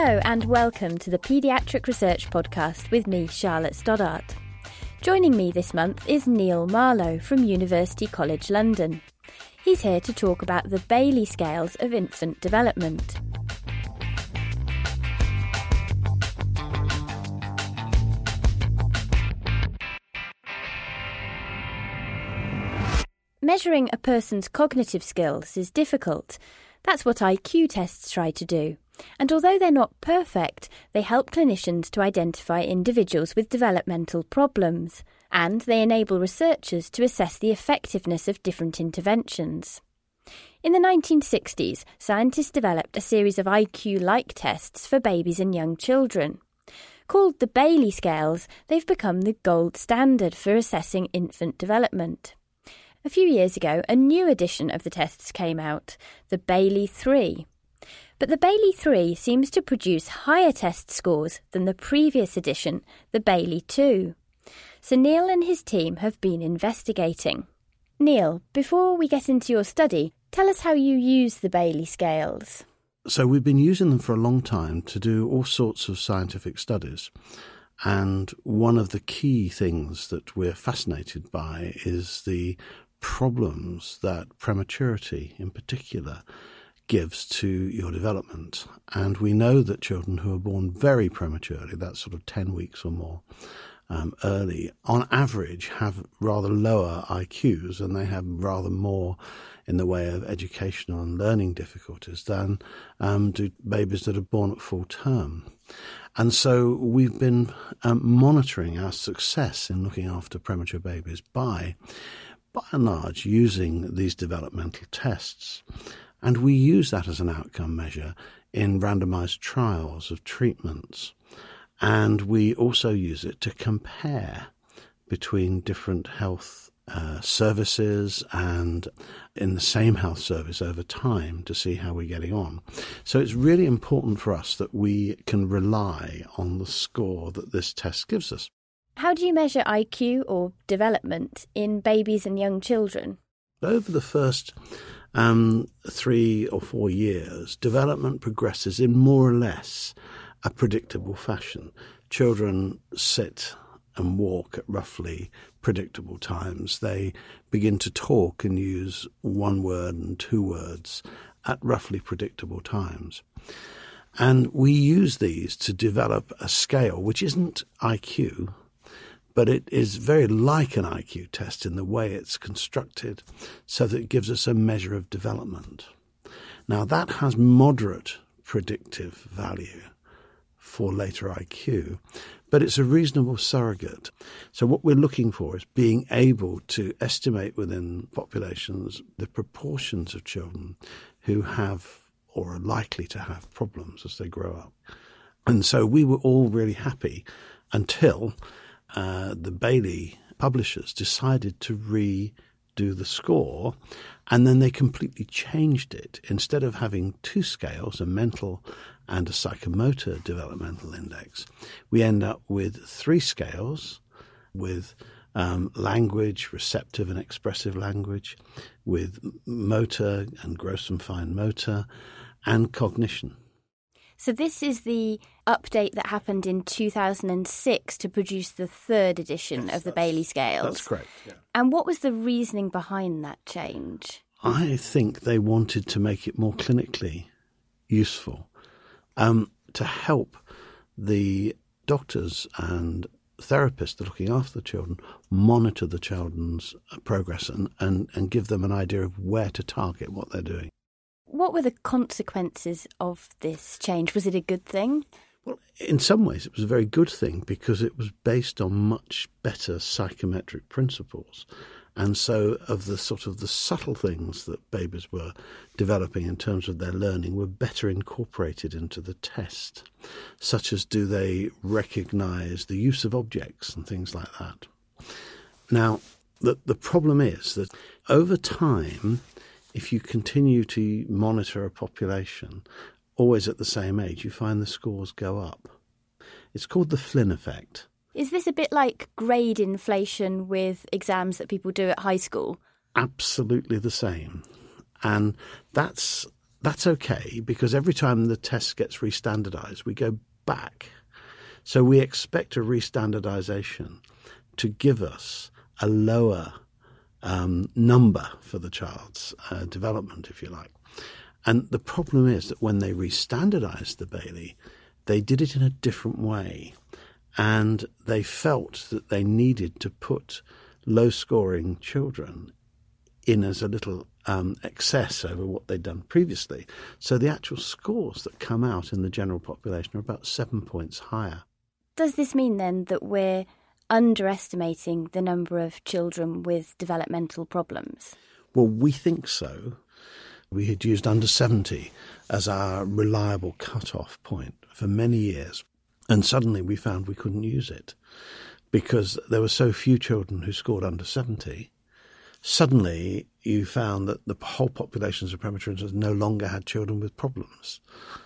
Hello and welcome to the Paediatric Research Podcast with me, Charlotte Stoddart. Joining me this month is Neil Marlow from University College London. He's here to talk about the Bayley scales of infant development. Measuring a person's cognitive skills is difficult. That's what IQ tests try to do. And although they're not perfect, they help clinicians to identify individuals with developmental problems, and they enable researchers to assess the effectiveness of different interventions. In the 1960s, scientists developed a series of IQ like tests for babies and young children. Called the Bayley scales, they've become the gold standard for assessing infant development. A few years ago, a new edition of the tests came out, the Bayley 3. But the Bayley 3 seems to produce higher test scores than the previous edition, the Bayley 2. So Neil and his team have been investigating. Neil, before we get into your study, tell us how you use the Bayley scales. So, we've been using them for a long time to do all sorts of scientific studies. And one of the key things that we're fascinated by is the problems that prematurity, in particular, gives to your development. And we know that children who are born very prematurely, that's sort of 10 weeks or more um, early, on average have rather lower IQs and they have rather more in the way of educational and learning difficulties than um, do babies that are born at full term. And so we've been um, monitoring our success in looking after premature babies by by and large using these developmental tests. And we use that as an outcome measure in randomized trials of treatments. And we also use it to compare between different health uh, services and in the same health service over time to see how we're getting on. So it's really important for us that we can rely on the score that this test gives us. How do you measure IQ or development in babies and young children? Over the first um, three or four years, development progresses in more or less a predictable fashion. Children sit and walk at roughly predictable times. They begin to talk and use one word and two words at roughly predictable times. And we use these to develop a scale which isn't IQ, but it is very like an IQ test in the way it's constructed so that it gives us a measure of development. Now, that has moderate predictive value for later IQ, but it's a reasonable surrogate. So, what we're looking for is being able to estimate within populations the proportions of children who have or are likely to have problems as they grow up. And so we were all really happy until uh, the Bayley publishers decided to redo the score, and then they completely changed it. Instead of having two scales, a mental and a psychomotor developmental index, we end up with three scales with um, language, receptive and expressive language, with motor and gross and fine motor, and cognition. So, this is the update that happened in 2006 to produce the third edition Yes, of the Bayley scales. That's correct. Yeah. And what was the reasoning behind that change? I think they wanted to make it more clinically useful um, to help the doctors and therapists that are looking after the children monitor the children's progress and, and, and give them an idea of where to target what they're doing. What were the consequences of this change? Was it a good thing? Well, in some ways, it was a very good thing because it was based on much better psychometric principles. And so, of the sort of the subtle things that babies were developing in terms of their learning were better incorporated into the test, such as do they recognize the use of objects and things like that. Now, the, the problem is that over time, if you continue to monitor a population, always at the same age, you find the scores go up. It's called the Flynn effect. Is this a bit like grade inflation with exams that people do at high school? Absolutely the same. And that's that's okay because every time the test gets restandardized, we go back. So we expect a restandardization to give us a lower um, number for the child's uh, development, if you like. And the problem is that when they restandardized the Bayley, they did it in a different way. And they felt that they needed to put low scoring children in as a little um, excess over what they'd done previously. So the actual scores that come out in the general population are about seven points higher. Does this mean then that we're underestimating the number of children with developmental problems? Well, we think so. We had used under 70 as our reliable cut-off point for many years, and suddenly we found we couldn't use it because there were so few children who scored under 70. Suddenly, you found that the whole populations of premature infants no longer had children with problems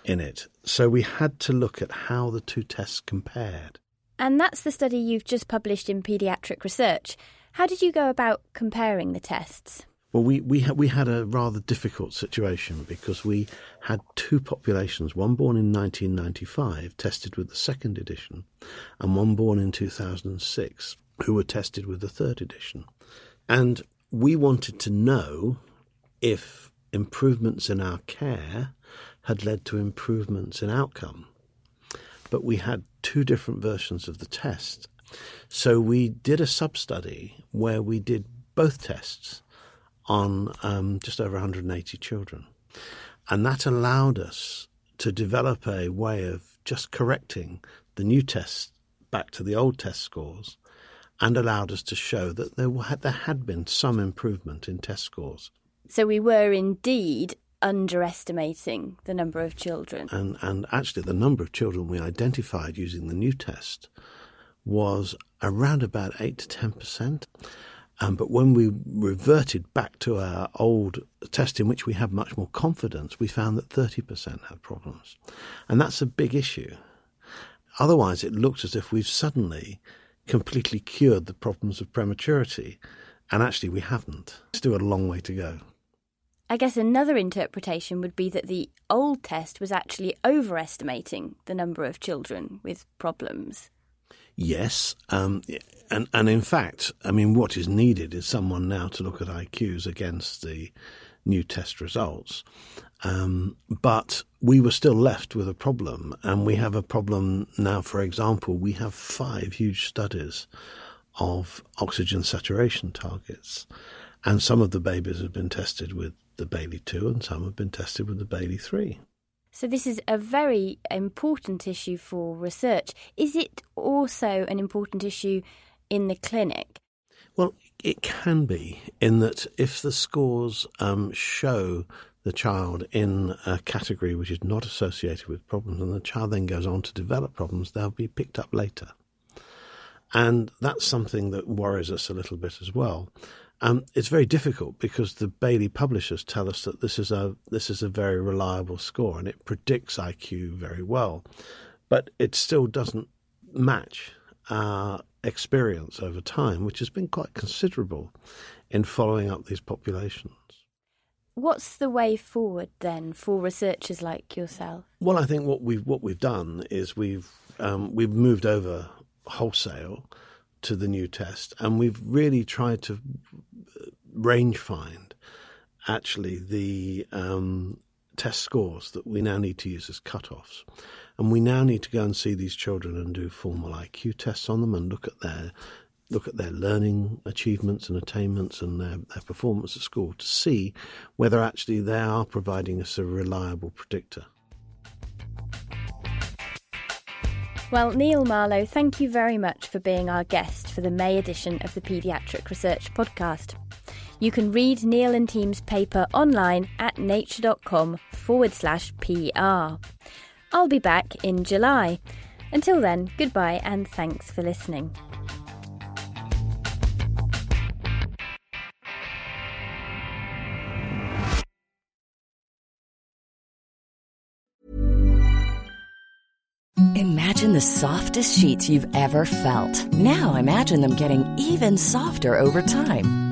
in it. So we had to look at how the two tests compared. And that's the study you've just published in Paediatric Research. How did you go about comparing the tests? Well, we we we had a rather difficult situation because we had two populations: one born in 1995, tested with the second edition, and one born in 2006, who were tested with the third edition. And we wanted to know if improvements in our care had led to improvements in outcome. But we had two different versions of the test. So we did a sub study where we did both tests on um, just over 180 children. And that allowed us to develop a way of just correcting the new test back to the old test scores and allowed us to show that there had, there had been some improvement in test scores. So we were indeed underestimating the number of children. And, and actually, the number of children we identified using the new test was around about 8 to 10%. Um, but when we reverted back to our old test, in which we had much more confidence, we found that 30% had problems. And that's a big issue. Otherwise, it looks as if we've suddenly completely cured the problems of prematurity. And actually, we haven't. Still a long way to go. I guess another interpretation would be that the old test was actually overestimating the number of children with problems. Yes, um, and and in fact, I mean, what is needed is someone now to look at IQs against the new test results. Um, but we were still left with a problem, and we have a problem now. For example, we have five huge studies of oxygen saturation targets, and some of the babies have been tested with the Bayley 2 and some have been tested with the Bayley 3. So, this is a very important issue for research. Is it also an important issue in the clinic? Well, it can be, in that if the scores um, show the child in a category which is not associated with problems and the child then goes on to develop problems, they'll be picked up later. And that's something that worries us a little bit as well. Um, it's very difficult because the Bayley publishers tell us that this is a this is a very reliable score and it predicts IQ very well, but it still doesn't match our experience over time, which has been quite considerable in following up these populations. what's the way forward then for researchers like yourself? Well, I think what we've what we've done is we've um, we've moved over wholesale to the new test, and we've really tried to range find actually the um, test scores that we now need to use as cut-offs. And we now need to go and see these children and do formal IQ tests on them and look at their look at their learning achievements and attainments and their, their performance at school to see whether actually they are providing us a reliable predictor. Well, Neil Marlow, thank you very much for being our guest for the May edition of the Paediatric Research Podcast. You can read Neil and team's paper online at nature.com forward slash PR. I'll be back in July. Until then, goodbye and thanks for listening. Imagine the softest sheets you've ever felt. Now imagine them getting even softer over time.